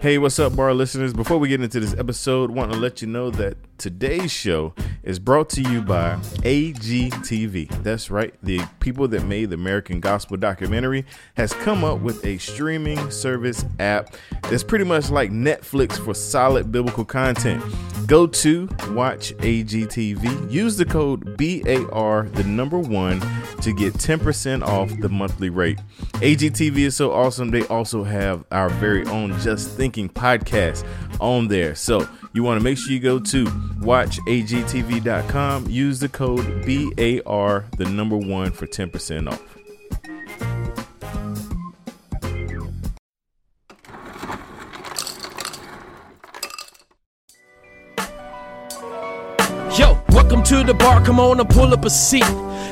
Hey, what's up, bar listeners? Before we get into this episode, want to let you know that today's show is brought to you by AGTV. That's right, the people that made the American Gospel documentary has come up with a streaming service app that's pretty much like Netflix for solid biblical content. Go to watch AGTV. Use the code BAR, the number one, to get 10% off the monthly rate. AGTV is so awesome. They also have our very own Just Thinking podcast on there. So you want to make sure you go to Use the code BAR, the number one, for 10% off. Yo, welcome to the bar. Come on and pull up a seat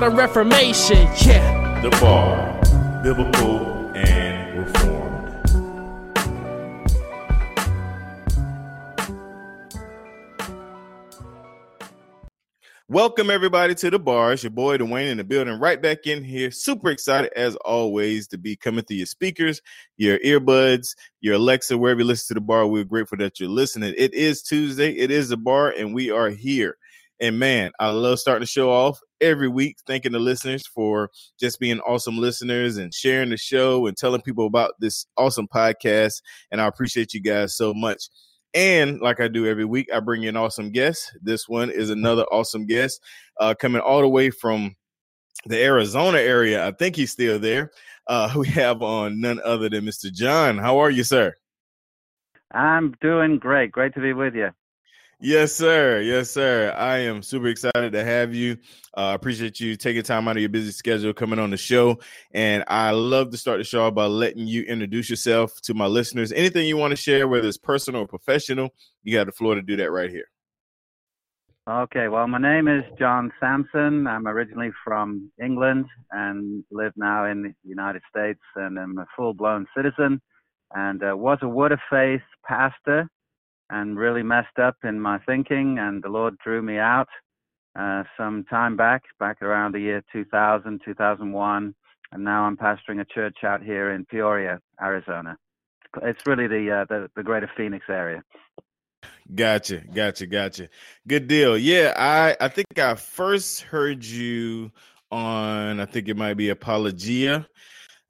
reformation. Yeah. The bar, biblical and reformed. Welcome everybody to the bar. It's your boy Dawain in the building, right back in here. Super excited as always to be coming through your speakers, your earbuds, your Alexa, wherever you listen to the bar. We're grateful that you're listening. It is Tuesday, it is the bar, and we are here. And man, I love starting the show off every week, thanking the listeners for just being awesome listeners and sharing the show and telling people about this awesome podcast. And I appreciate you guys so much. And like I do every week, I bring you an awesome guest. This one is another awesome guest uh, coming all the way from the Arizona area. I think he's still there. Uh, we have on none other than Mr. John. How are you, sir? I'm doing great. Great to be with you. Yes, sir. Yes, sir. I am super excited to have you. I uh, appreciate you taking time out of your busy schedule coming on the show. And I love to start the show by letting you introduce yourself to my listeners. Anything you want to share, whether it's personal or professional, you got the floor to do that right here. Okay, well, my name is John Samson. I'm originally from England and live now in the United States, and I'm a full blown citizen and uh, was a Word of Faith pastor and really messed up in my thinking, and the Lord drew me out uh, some time back, back around the year 2000, 2001, and now I'm pastoring a church out here in Peoria, Arizona. It's really the uh, the, the greater Phoenix area. Gotcha, gotcha, gotcha. Good deal. Yeah, I I think I first heard you on I think it might be Apologia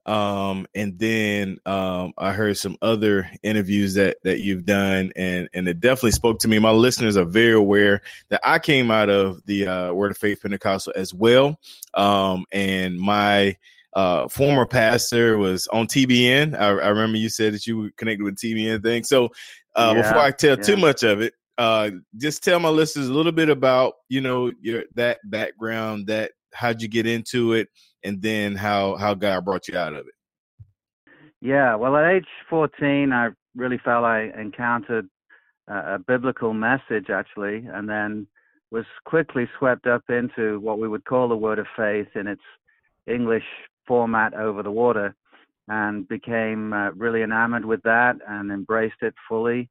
um and then um i heard some other interviews that that you've done and and it definitely spoke to me. My listeners are very aware that i came out of the uh word of faith pentecostal as well. Um and my uh former pastor was on tbn i, I remember you said that you were connected with tbn thing. So uh yeah, before i tell yeah. too much of it uh just tell my listeners a little bit about you know your that background that how'd you get into it and then how how God brought you out of it. Yeah, well, at age 14, I really felt I encountered a, biblical message actually, and then was quickly swept up into what we would call the Word of Faith in its English format over the water, and became uh, really enamored with that and embraced it fully.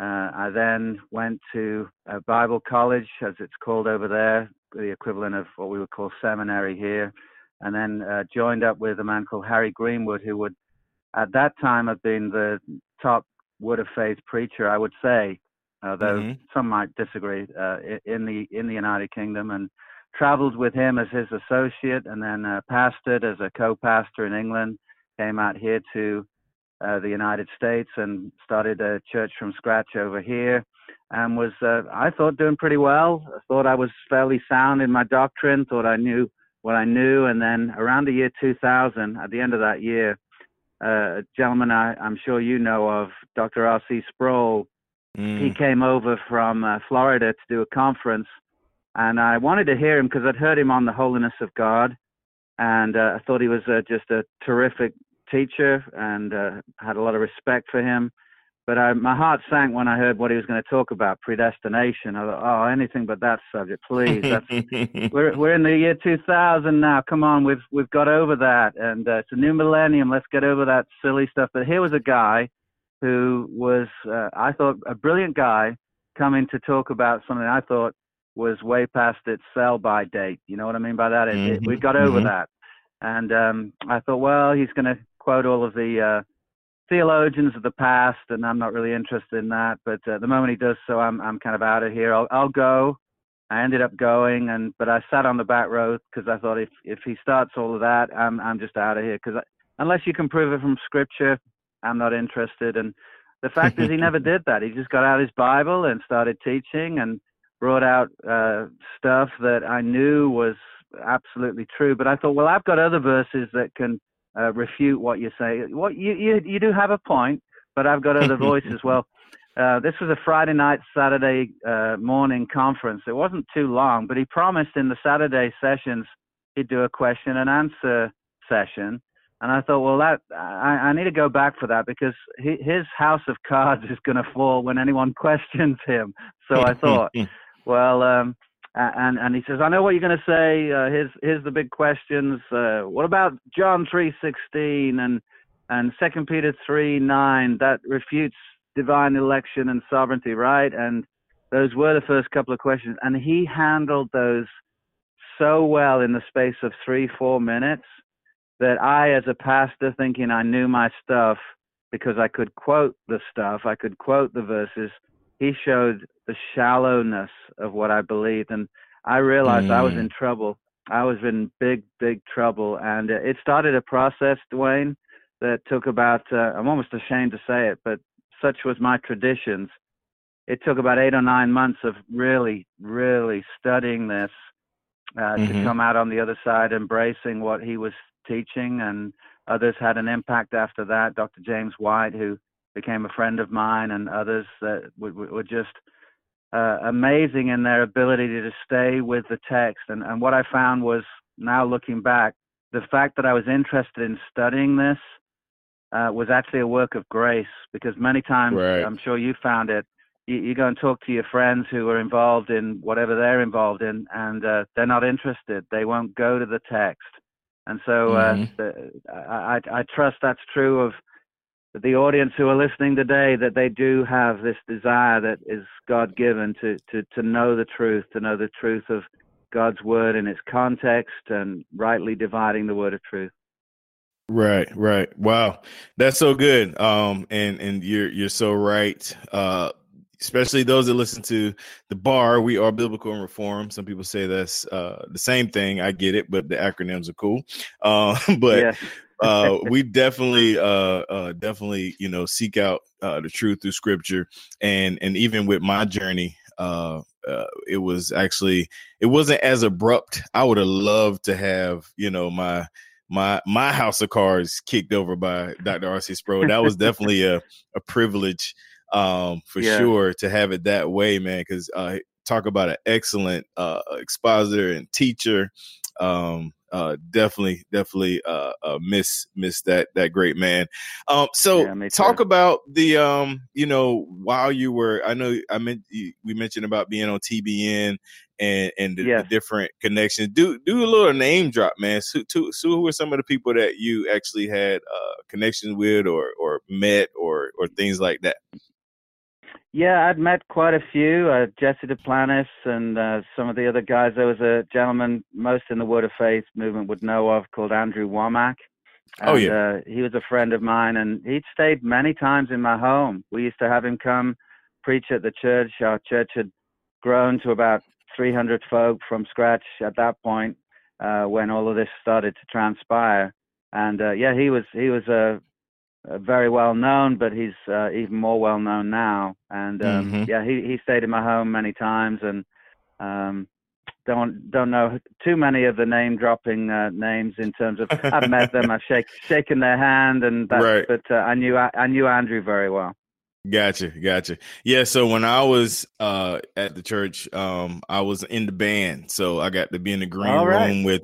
Uh, I then went to a Bible college, as it's called over there, the equivalent of what we would call seminary here, and then uh, joined up with a man called Harry Greenwood, who would at that time have been the top Word of Faith preacher, I would say, although mm-hmm. some might disagree, uh, in the in the United Kingdom, and traveled with him as his associate, and then uh, pastored as a co-pastor in England. Came out here to uh, the United States and started a church from scratch over here and was, uh, I thought, doing pretty well. I thought I was fairly sound in my doctrine, thought I knew what I knew. And then around the year 2000, at the end of that year, uh, a gentleman I, am sure you know of, Dr. R.C. Sproul, mm. he came over from uh, Florida to do a conference. And I wanted to hear him because I'd heard him on the holiness of God. And uh, I thought he was uh, just a terrific teacher and uh, had a lot of respect for him. But I, my heart sank when I heard what he was going to talk about predestination. I thought, oh, anything but that subject, please. That's, we're we're in the year 2000 now. Come on, we've we've got over that, and uh, it's a new millennium. Let's get over that silly stuff. But here was a guy who was, uh, I thought, a brilliant guy coming to talk about something I thought was way past its sell-by date. You know what I mean by that? It, mm-hmm. it, we got over mm-hmm. that, and um, I thought, well, he's going to quote all of the uh, theologians of the past, and I'm not really interested in that. But uh, the moment he does so, I'm I'm kind of out of here. I'll I'll go. I ended up going, and but I sat on the back row because I thought if if he starts all of that, I'm I'm just out of here because unless you can prove it from Scripture, I'm not interested. And the fact is, he never did that. He just got out his Bible and started teaching and brought out uh, stuff that I knew was absolutely true. But I thought, well, I've got other verses that can uh, refute what you say. What you, you you do have a point, but I've got other voices. Well, uh, this was a Friday night, Saturday uh, morning conference. It wasn't too long, but he promised in the Saturday sessions he'd do a question and answer session. And I thought, well, that I, I need to go back for that because he, his house of cards is going to fall when anyone questions him. So I thought, well, um, and and he says, I know what you're going to say. Uh, here's here's the big questions. Uh, what about John three sixteen and and Second Peter three nine that refutes divine election and sovereignty, right? And those were the first couple of questions, and he handled those so well in the space of three four minutes that I, as a pastor, thinking I knew my stuff because I could quote the stuff, I could quote the verses he showed the shallowness of what I believed, and I realized mm. I was in mm. trouble. I was in big, big trouble, and it started a process, Dawain, that took about. Uh, I'm almost ashamed to say it, but such was my traditions. It took about eight or nine months of really, really studying this uh, mm-hmm. to come out on the other side, embracing what he was teaching, and others had an impact after that. Dr. James White, who became a friend of mine and others that were, were just uh, amazing in their ability to stay with the text. And, and what I found was now looking back, the fact that I was interested in studying this uh, was actually a work of grace because many times, right. I'm sure you found it, you, you, go and talk to your friends who are involved in whatever they're involved in, and uh, they're not interested. They won't go to the text. And so uh, mm-hmm. the, I, I trust that's true of the audience who are listening today that they do have this desire that is God given to, to, to know the truth, to know the truth of God's word in its context and rightly dividing the word of truth. Right, right. Wow. That's so good. Um and and you're you're so right. Uh especially those that listen to the bar, we are biblical and reform. Some people say that's uh the same thing. I get it, but the acronyms are cool. Uh but uh, we definitely, uh, uh, definitely, you know, seek out uh, the truth through Scripture, and and even with my journey, uh, uh, it was actually it wasn't as abrupt. I would have loved to have, you know, my my my house of cards kicked over by Dr. R.C. Sproul. That was definitely a a privilege um, for yeah. sure to have it that way, man. Because uh, talk about an excellent uh, expositor and teacher. Um, uh, definitely, definitely uh, uh, miss miss that that great man. Um, so yeah, talk about the um, you know, while you were, I know I meant we mentioned about being on TBN and and the, the different connections. Do do a little name drop, man. So, to, so who are some of the people that you actually had uh, connections with, or or met, or or things like that? Yeah, I'd met quite a few, uh, Jesse Duplantis and uh, some of the other guys. There was a gentleman most in the Word of Faith movement would know of called Andrew Wommack. And, oh, yeah. Uh, he was a friend of mine, and he'd stayed many times in my home. We used to have him come preach at the church. Our church had grown to about 300 folk from scratch at that point uh, when all of this started to transpire. And uh, yeah, he was he was a uh, very well known, but he's uh, even more well known now. And um, Mhm. yeah, he he stayed in my home many times, and um, don't don't know too many of the name dropping uh, names in terms of I've met them, I've shake, shaken their hand, and that, Right. but uh, I knew I, I knew Andrew very well. Gotcha, gotcha. Yeah, so when I was uh at the church, um, I was in the band, so I got to be in the green All right. room with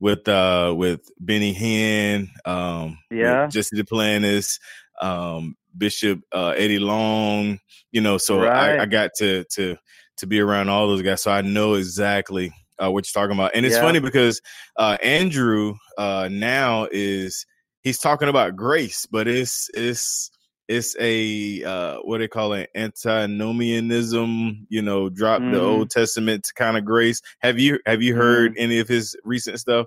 with uh with Benny Hinn, um, Yeah. Jesse Duplantis, um, Bishop uh Eddie Long, you know, so Right. I, I got to to to be around all those guys, so I know exactly uh what you're talking about. And it's Yeah. funny because uh Andrew uh now is he's talking about grace, but it's it's it's a uh what do they call it antinomianism you know drop the Mhm. old testament to kind of grace have you have you heard any of his recent stuff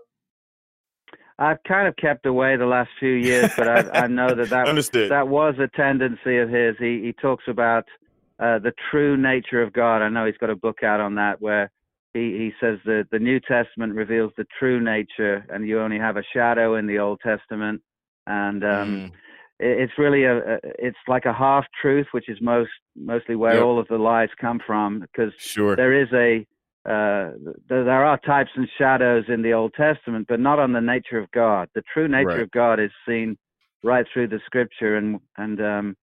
I've kind of kept away the last few years, but I, I know that that understood that was a tendency of his. He he talks about uh, the true nature of God. I know he's got a book out on that where he he says that the New Testament reveals the true nature, and you only have a shadow in the Old Testament. And um, Mm, it's really a, it's like a half truth, which is most mostly where Yep. all of the lies come from, because sure there is a uh, there are types and shadows in the Old Testament, but not on the nature of God. The true nature Right. of God is seen right through the Scripture, and and um,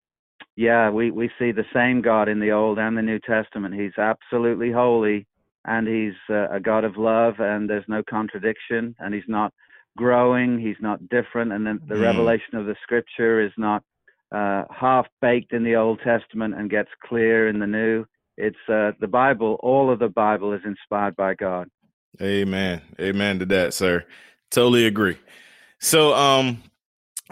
yeah, we we see the same God in the Old and the New Testament. He's absolutely holy, and he's uh, a God of love, and there's no contradiction, and he's not growing, he's not different, and then the Mm. revelation of the Scripture is not uh, half baked in the Old Testament and gets clear in the New. It's uh, the Bible. All of the Bible is inspired by God. amen amen to that sir totally agree so um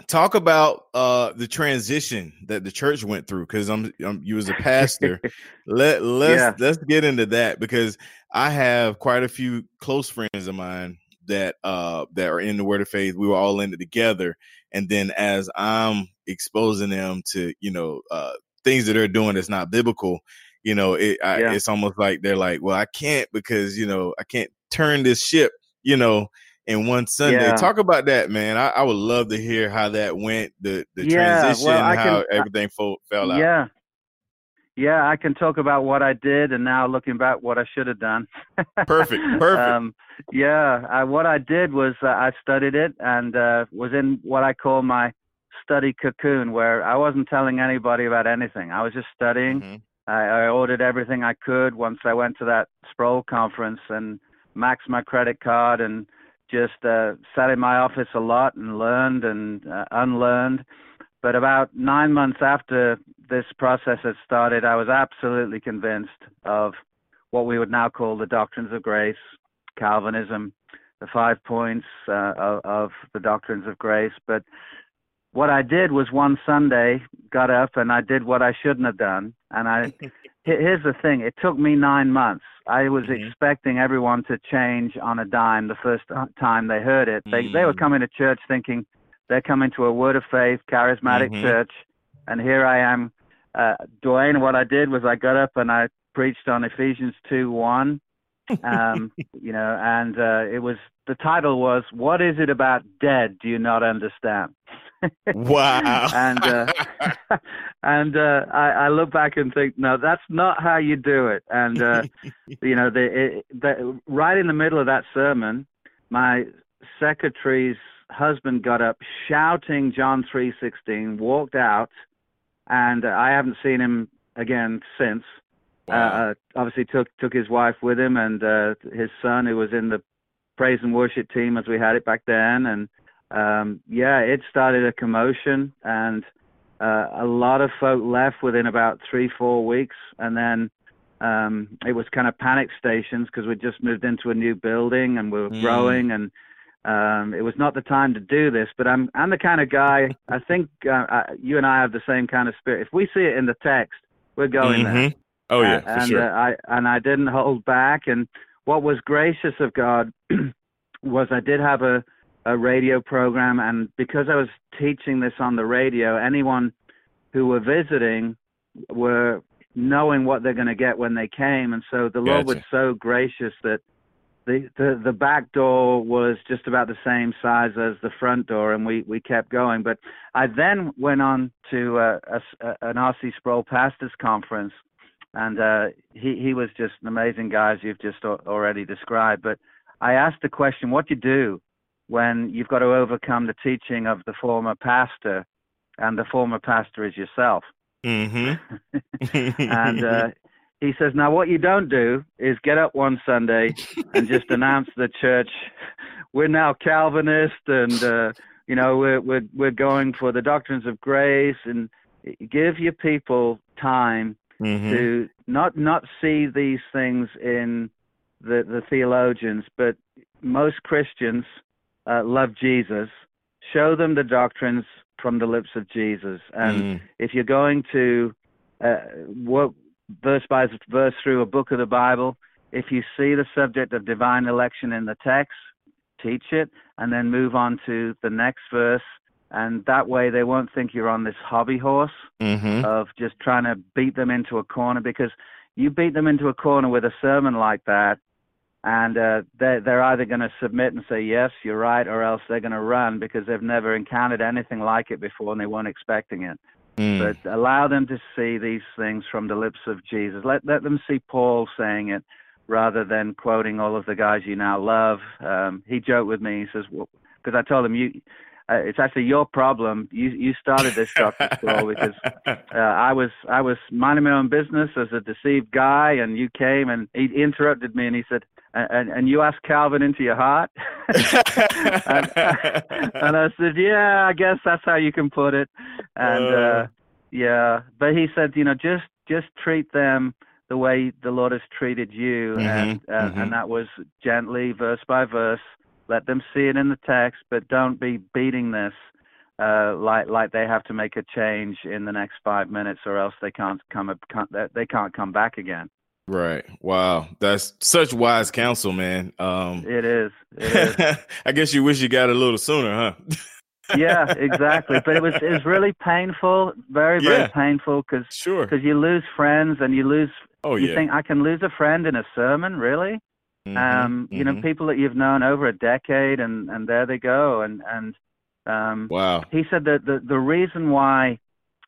talk about uh the transition that the church went through because I'm, I'm you was a pastor let let's Yeah. let's get into that because I have quite a few close friends of mine that uh that are in the word of faith. We were all in it together, and then as I'm exposing them to you know uh things that they're doing that's not biblical, you know, it I, Yeah. it's almost like they're like, well, I can't because you know I can't turn this ship, you know. In one Sunday, Yeah. talk about that, man. I, I would love to hear how that went, the the Yeah, transition, well, how can- everything fo- fell out. Yeah. Yeah, I can talk about what I did and now looking back what I should have done. Perfect, perfect. Um, yeah, I, what I did was uh, I studied it and uh, was in what I call my study cocoon, where I wasn't telling anybody about anything. I was just studying. Mhm. I, I ordered everything I could once I went to that Sproul conference and maxed my credit card and just uh, sat in my office a lot and learned and uh, unlearned. But about nine months after this process had started, I was absolutely convinced of what we would now call the doctrines of grace, Calvinism, the five points uh, of, of the doctrines of grace. But what I did was one Sunday got up and I did what I shouldn't have done. And I here's the thing: it took me nine months. I was Mhm. expecting everyone to change on a dime the first time they heard it. They they were Mm. coming to church thinking they're coming to a Word of Faith charismatic Mhm. church, and here I am, uh, Dawain. What I did was I got up and I preached on Ephesians two one. um, you know, and uh, it was the title was "What is it about dead? Do you not understand?" Wow. and uh, and uh, I, I look back and think, no, that's not how you do it. And uh, you know, the, it, the right in the middle of that sermon, my secretary's husband got up shouting John three sixteen, walked out, and uh, I haven't seen him again since. Wow. Uh, obviously took took his wife with him and uh, his son who was in the praise and worship team as we had it back then and um, yeah it started a commotion and uh, a lot of folk left within about three four weeks and then um, it was kind of panic stations because we just moved into a new building and we were Mm. growing and um, it was not the time to do this but I'm I'm the kind of guy I think uh, I, you and I have the same kind of spirit if we see it in the text we're going there Mhm. Oh yeah, uh, for and sure. uh, I and I didn't hold back. And what was gracious of God was I did have a a radio program, and because I was teaching this on the radio, anyone who were visiting were knowing what they're going to get when they came, and so the Lord was so gracious that the, the the back door was just about the same size as the front door, and we we kept going. But I then went on to uh, a, a, an R.C. Sproul pastors conference, and uh, he he was just an amazing guy, as you've just already described. But I asked the question, what do you do when you've got to overcome the teaching of the former pastor, and the former pastor is yourself? Mm-hmm. and uh, he says, now what you don't do is get up one Sunday and just announce the church, we're now Calvinist and, uh, you know, we're, we're, we're going for the doctrines of grace and give your people time mm-hmm. to not, not see these things in the, the theologians, but most Christians uh, love Jesus. Show them the doctrines from the lips of Jesus. And mm. if you're going to uh, work verse by verse through a book of the Bible, if you see the subject of divine election in the text, teach it, and then move on to the next verse. And that way they won't think you're on this hobby horse mm-hmm. of just trying to beat them into a corner because you beat them into a corner with a sermon like that, and uh, they're, they're either going to submit and say yes, you're right, or else they're going to run because they've never encountered anything like it before and they weren't expecting it. Mm. But allow them to see these things from the lips of Jesus. Let let them see Paul saying it rather than quoting all of the guys you now love. Um, he joked with me. He says, because well, I told him you uh, it's actually your problem. You you started this doctor Sproul because uh, I was I was minding my own business as a deceived guy, and you came and he interrupted me and he said, and and you asked Calvin into your heart, and, and, I said, yeah, I guess that's how you can put it, and uh, uh, yeah, but he said, you know, just just treat them the way the Lord has treated you, mm-hmm, and uh, mm-hmm. and that was gently, verse by verse let them see it in the text, but don't be beating this uh, like like they have to make a change in the next five minutes, or else they can't come they can't come back again. Right. Wow. That's such wise counsel, man. Um, it is. It is. I guess you wish you got it a little sooner, huh? yeah, exactly. But it was it was really painful, very very yeah. painful because sure because you lose friends and you lose. Oh you yeah. think I can lose a friend in a sermon, really? Mm-hmm, um, you mm-hmm. know, people that you've known over a decade, and and there they go. And and um, wow, he said that the the reason why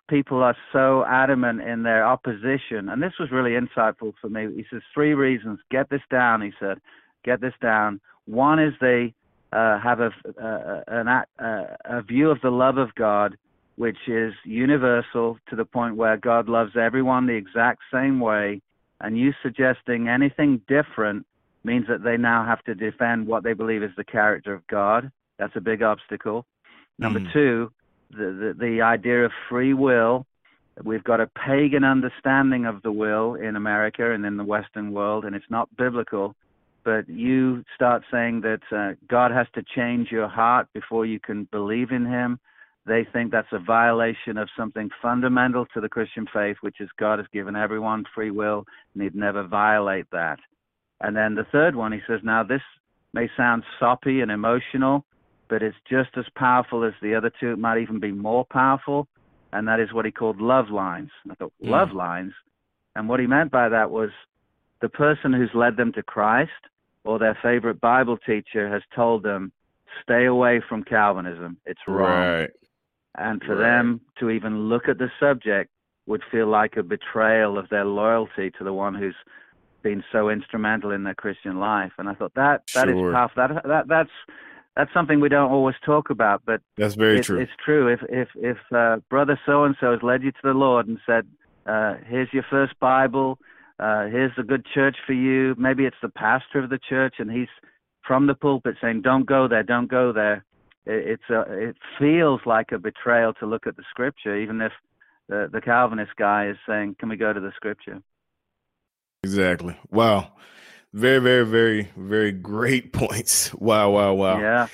people are so adamant in their opposition, and this was really insightful for me. He says three reasons. Get this down. He said, get this down. One is they uh, have a, a, an, a, a view of the love of God, which is universal to the point where God loves everyone the exact same way, and you suggesting anything different means that they now have to defend what they believe is the character of God. That's a big obstacle. Number mm. two, the, the, the idea of free will. We've got a pagan understanding of the will in America and in the Western world, and it's not biblical. But you start saying that uh, God has to change your heart before you can believe in Him. They think that's a violation of something fundamental to the Christian faith, which is God has given everyone free will, and He'd never violate that. And then the third one, he says, now this may sound soppy and emotional, but it's just as powerful as the other two. It might even be more powerful. And that is what he called love lines. I thought, mm. love lines? And what he meant by that was the person who's led them to Christ or their favorite Bible teacher has told them, stay away from Calvinism. It's wrong. Right. And for right. them to even look at the subject would feel like a betrayal of their loyalty to the one who's been so instrumental in their Christian life. And I thought that that sure. is tough. That that that's that's something we don't always talk about, but that's very true. It's true. If if if uh, brother so and so has led you to the Lord and said, uh, "Here's your first Bible. Uh, here's a good church for you." Maybe it's the pastor of the church, and he's from the pulpit saying, "Don't go there. Don't go there." It, it's a, it feels like a betrayal to look at the Scripture, even if the the Calvinist guy is saying, "Can we go to the Scripture?" Exactly. Wow. Very, very, very, very great points. Wow, wow, wow. Yeah.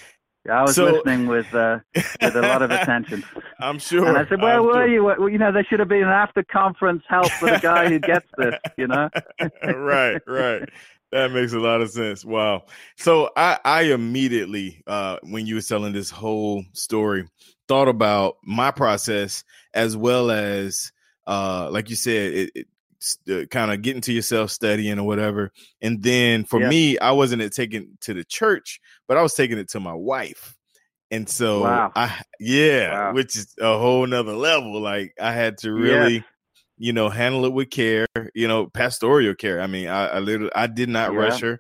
Yeah, I was so, listening with uh, with a lot of attention. I'm sure. And I said, "Where I'm were sure. you? Well, you know, there should have been an after conference help for the guy who gets this. You know." right, right. That makes a lot of sense. Wow. So I, I immediately, uh, when you were telling this whole story, thought about my process as well as, uh, like you said, it, it, uh, kind of getting to yourself studying or whatever. And then for Yeah. me, I wasn't taking to the church, but I was taking it to my wife. And so Wow. I yeah, Wow. which is a whole nother level. Like I had to really, Yes. you know, handle it with care, you know, pastoral care. I mean, I, I literally I did not Yeah. rush her.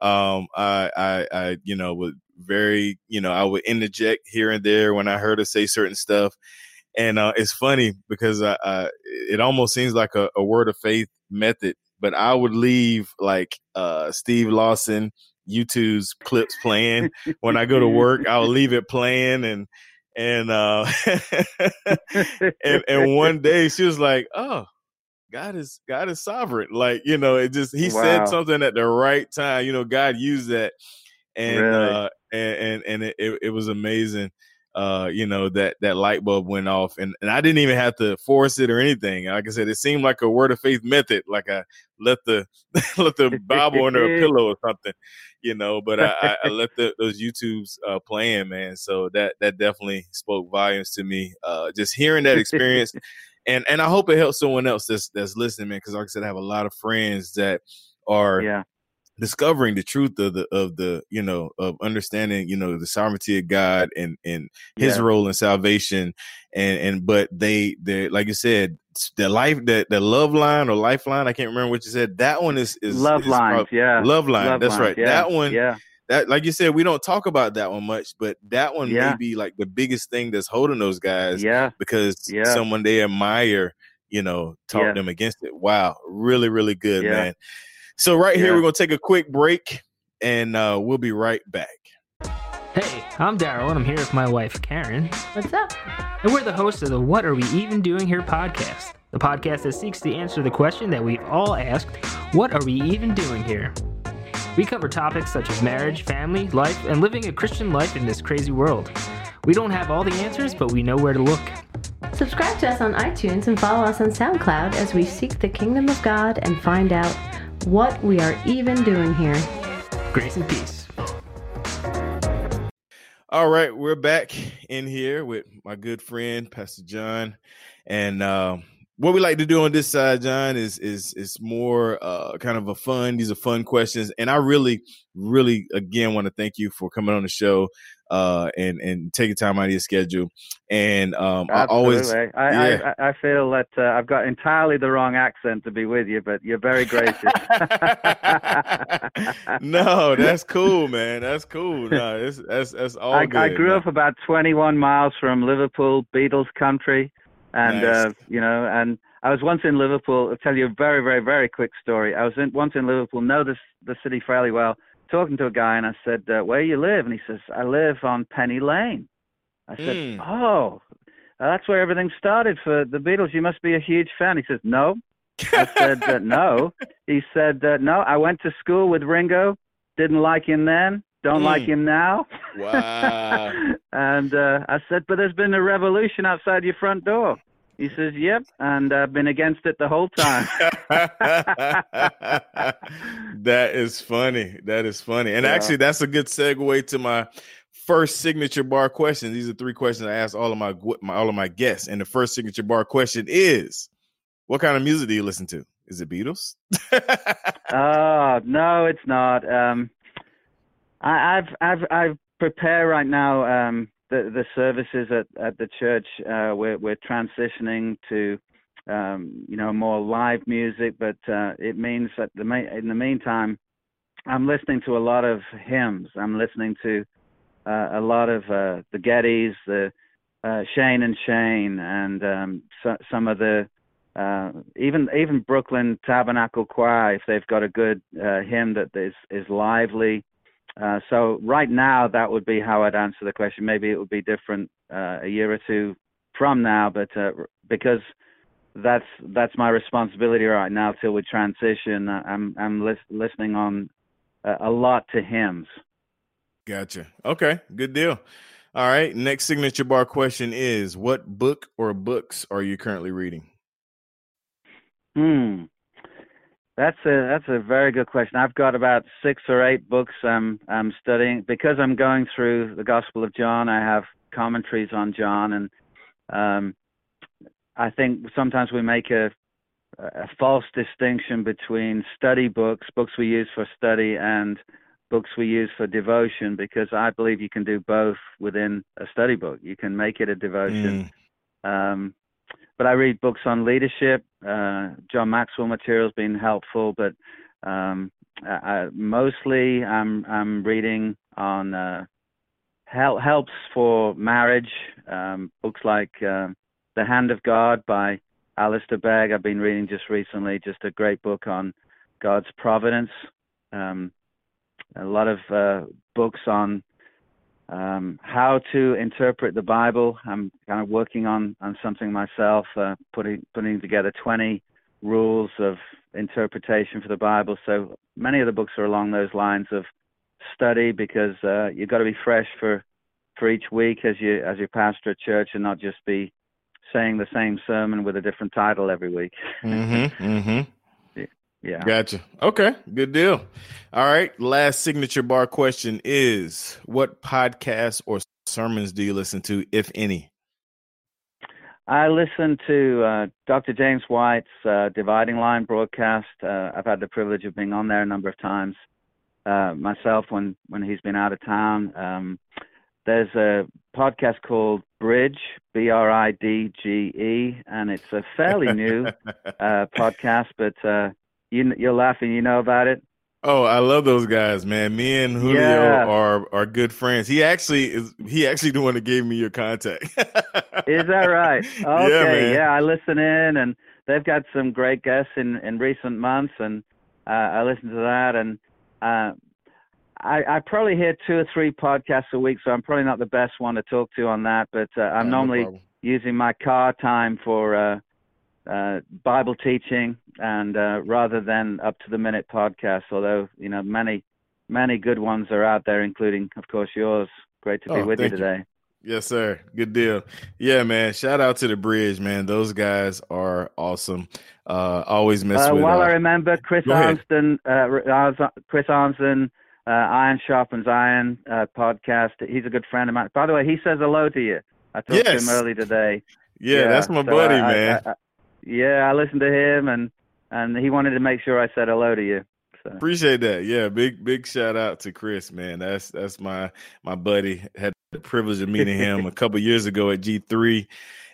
Um, I, I, I, you know, was very, you know, I would interject here and there when I heard her say certain stuff. And uh, it's funny because uh, uh, it almost seems like a, a word of faith method, but I would leave like uh, Steve Lawson YouTube's clips playing when I go to work. I'll leave it playing and and uh and, and one day she was like, "Oh, God is God is sovereign." Like you know, it just he Wow. said something at the right time. You know, God used that, and Really? uh, and and, and it, it, it was amazing. Uh, you know that that light bulb went off, and and I didn't even have to force it or anything. Like I said, it seemed like a word of faith method. Like I let the let the Bible under a pillow or something, you know. But I, I, let the, those YouTubes uh, playing, man. So that that definitely spoke volumes to me. Uh, just hearing that experience, and and I hope it helps someone else that's that's listening, man. Because like I said, I have a lot of friends that are yeah. Discovering the truth of the of the you know of understanding you know the sovereignty of God and and His Yeah. role in salvation and and but they they like you said the life that the love line or lifeline I can't remember what you said that one is is Love is lines. yeah. love line Love that's lines, right yeah, that one Yeah. that like you said we don't talk about that one much but that one Yeah. may be like the biggest thing that's holding those guys Yeah. because Yeah. someone they admire you know taught them against it wow really really good man so right here we're gonna take a quick break and uh, we'll be right back. Hey, I'm Daryl, and I'm here with my wife, Karen, What's up? and we're the hosts of the What Are We Even Doing Here podcast, the podcast that seeks to answer the question that we all asked What are we even doing here? We cover topics such as marriage, family, life, and living a Christian life in this crazy world. We don't have all the answers, but we know where to look. Subscribe to us on iTunes and follow us on SoundCloud as we seek the kingdom of God and find out what we are even doing here. Grace and peace. All right, we're back in here with my good friend Pastor John, and um, what we like to do on this side, John, is is is more uh, kind of a fun. These are fun questions, and I really, really, again, want to thank you for coming on the show uh, and and taking time out of your schedule. And um, I always, I, yeah. I, I feel that uh, I've got entirely the wrong accent to be with you, but you're very gracious. no, that's cool, man. That's cool. No, that's that's that's all I, good. I grew man. up about 21 miles from Liverpool, Beatles country, and Nice. uh, you know, and I was once in Liverpool. I'll tell you a very, very, very quick story. I was in, once in Liverpool, know this the city fairly well. Talking to a guy, and I said, uh, "Where you live?" And he says, "I live on Penny Lane." I said, Mm. "Oh, that's where everything started for the Beatles. You must be a huge fan." He says, "No." I said, uh, "No." He said, uh, "No, I went to school with Ringo. Didn't like him then. Don't like Mm. him now." Wow. and uh, I said, "But there's been a revolution outside your front door." He says, "Yep," and I've been against it the whole time. that is funny. That is funny. And Yeah. actually, that's a good segue to my first signature bar question. These are three questions I ask all of my, my all of my guests. And the first signature bar question is, "What kind of music do you listen to? Is it Beatles?" Oh no, it's not. Um, I, I've I've I've prepared right now um, the the services at at the church. Uh, we're we're transitioning to um, you know more live music, but uh, it means that the in the meantime, I'm listening to a lot of hymns. I'm listening to uh, a lot of uh, the Gettys, the uh, Shane and Shane, and um, so, some of the uh, even even Brooklyn Tabernacle Choir, if they've got a good uh, hymn that is is lively. Uh, so right now, that would be how I'd answer the question. Maybe it would be different uh, a year or two from now, but uh, because that's that's my responsibility right now till we transition. I'm I'm lis- listening on uh, a lot to hymns. Gotcha. Okay, good deal. All right. Next signature bar question is: What book or books are you currently reading? Hmm. That's a that's a very good question. I've got about six or eight books I'm I'm studying because I'm going through the Gospel of John. I have commentaries on John, and um, I think sometimes we make a a false distinction between study books, books we use for study, and books we use for devotion because I believe you can do both within a study book. You can make it a devotion. Mm. Um, but I read books on leadership. Uh, John Maxwell material has been helpful, but um, I, mostly I'm I'm reading on uh, help, helps for marriage. Um, books like uh, The Hand of God by Alistair Begg. I've been reading just recently, just a great book on God's providence. Um, a lot of uh, books on um, how to interpret the Bible. I'm kind of working on on something myself, uh, putting putting together 20 rules of interpretation for the Bible. So many of the books are along those lines of study because uh, you've got to be fresh for for each week as you as you pastor a church and not just be saying the same sermon with a different title every week. mm-hmm, mm-hmm. Yeah. Gotcha. Okay. Good deal. All right. Last signature bar question is what podcasts or sermons do you listen to, if any? I listen to uh, Dr. James White's uh, Dividing Line broadcast. Uh, I've had the privilege of being on there a number of times uh, myself when, when he's been out of town. Um, there's a podcast called Bridge, B R I D G E, and it's a fairly new uh, podcast, but uh, you you're laughing. You know about it. Oh, I love those guys, man. Me and Julio yeah. are are good friends. He actually is. He actually the one that gave me your contact. is that right? Okay, yeah, yeah, I listen in, and they've got some great guests in in recent months, and uh, I listen to that, and uh, I, I probably hear two or three podcasts a week, so I'm probably not the best one to talk to on that. But uh, I'm normally no using my car time for uh, Bible teaching and uh, rather than up to the minute podcasts. Although you know many many good ones are out there, including of course yours. Great to be oh, with you today. You. Yes, sir. Good deal. Yeah, man. Shout out to the bridge, man. Those guys are awesome. Uh, always miss. Uh, with, while uh, I remember Chris Arnzen, uh, Chris Arnzen, uh, Iron Sharpens Iron uh, podcast. He's a good friend of mine. By the way, he says hello to you. I talked yes. to him early today. Yeah, yeah that's my so buddy, I, man. I, I, yeah, I listened to him, and and he wanted to make sure I said hello to you. So. Appreciate that. Yeah, big big shout out to Chris, man. That's that's my my buddy. Had the privilege of meeting him a couple years ago at G three,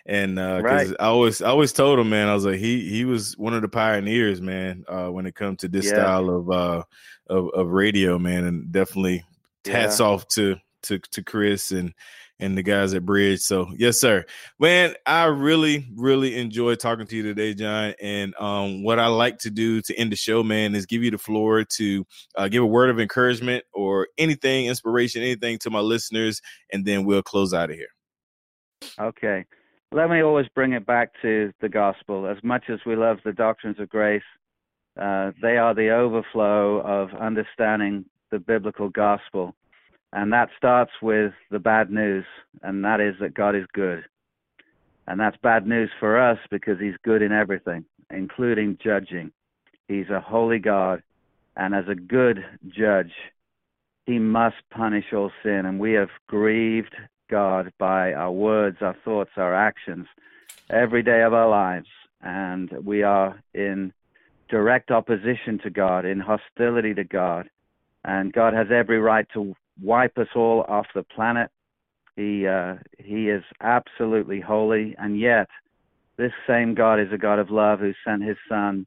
and uh, right. I always I always told him, man, I was like he he was one of the pioneers, man, uh, when it comes to this yeah. style of uh of, of radio, man, and definitely hats yeah. off to to to Chris and and the guys at Bridge. So yes, sir. Man, I really, really enjoy talking to you today, John. And um, what I like to do to end the show, man, is give you the floor to uh, give a word of encouragement or anything, inspiration, anything to my listeners, and then we'll close out of here. Okay. Let me always bring it back to the gospel. As much as we love the doctrines of grace, uh, they are the overflow of understanding the biblical gospel. And that starts with the bad news, and that is that God is good. And that's bad news for us because He's good in everything, including judging. He's a holy God, and as a good judge, He must punish all sin. And we have grieved God by our words, our thoughts, our actions every day of our lives. And we are in direct opposition to God, in hostility to God. And God has every right to wipe us all off the planet. He uh, he is absolutely holy, and yet this same God is a God of love who sent His Son,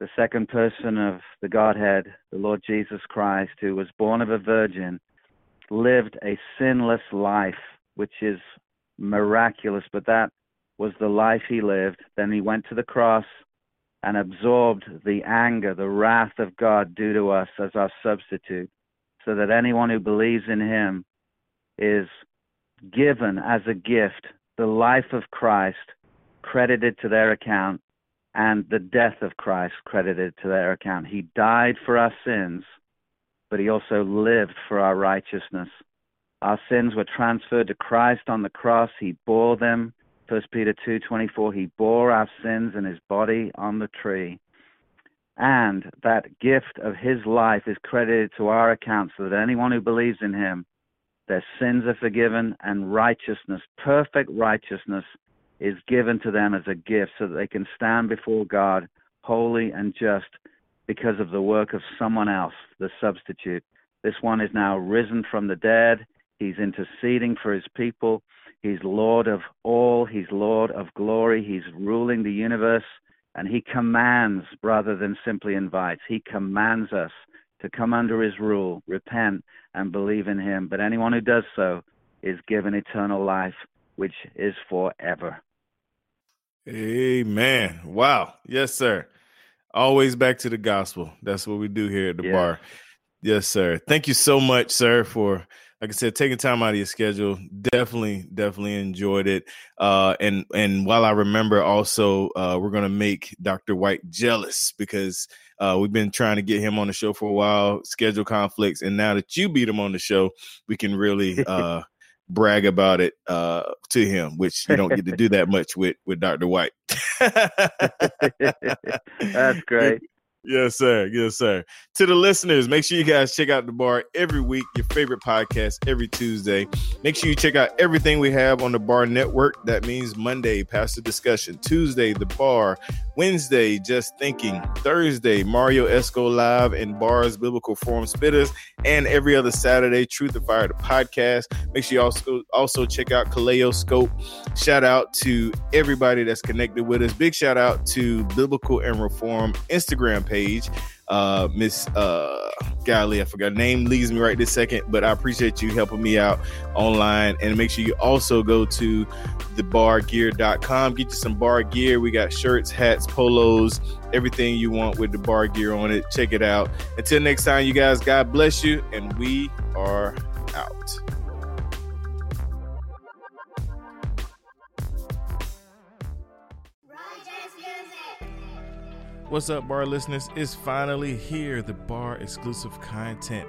the second person of the Godhead, the Lord Jesus Christ, who was born of a virgin, lived a sinless life, which is miraculous. But that was the life He lived. Then He went to the cross and absorbed the anger, the wrath of God due to us as our substitute so that anyone who believes in him is given as a gift the life of Christ credited to their account and the death of Christ credited to their account. He died for our sins, but he also lived for our righteousness. Our sins were transferred to Christ on the cross. He bore them. 1 Peter 2:24 He bore our sins in his body on the tree and that gift of his life is credited to our account so that anyone who believes in him, their sins are forgiven and righteousness, perfect righteousness, is given to them as a gift so that they can stand before God holy, and just because of the work of someone else, the substitute. This one is now risen from the dead. He's interceding for his people. He's Lord of all. He's Lord of glory. He's ruling the universe. And he commands rather than simply invites. He commands us to come under his rule, repent, and believe in him. But anyone who does so is given eternal life, which is forever. Amen. Wow. Yes, sir. Always back to the gospel. That's what we do here at the Yeah. bar. Yes, sir. Thank you so much, sir, for like I said, taking time out of your schedule. Definitely, definitely enjoyed it. Uh, and and while I remember, also uh, we're gonna make Dr. White jealous because uh, we've been trying to get him on the show for a while, schedule conflicts, and now that you beat him on the show, we can really uh, brag about it uh, to him, which you don't get to do that much with with Dr. White. That's great. Yes, sir. Yes, sir. To the listeners, make sure you guys check out the bar every week, your favorite podcast every Tuesday. Make sure you check out everything we have on the bar network. That means Monday, Pastor Discussion, Tuesday, the bar, Wednesday, Just Thinking, Thursday, Marrio Esco Live and Bars Biblical Forum Spitters, and every other Saturday, Truth and Fire, the podcast. Make sure you also also check out Kaleoscope. Shout out to everybody that's connected with us. Big shout out to Biblical and Reform Instagram page. Uh, Miss uh, Golly, I forgot her name leaves me right this second, but I appreciate you helping me out online. And make sure you also go to thebargear.com. Get you some bar gear. We got shirts, hats, polos, everything you want with the bar gear on it. Check it out. Until next time, you guys, God bless you, and we are out. What's up, bar listeners? It's finally here, the bar exclusive content.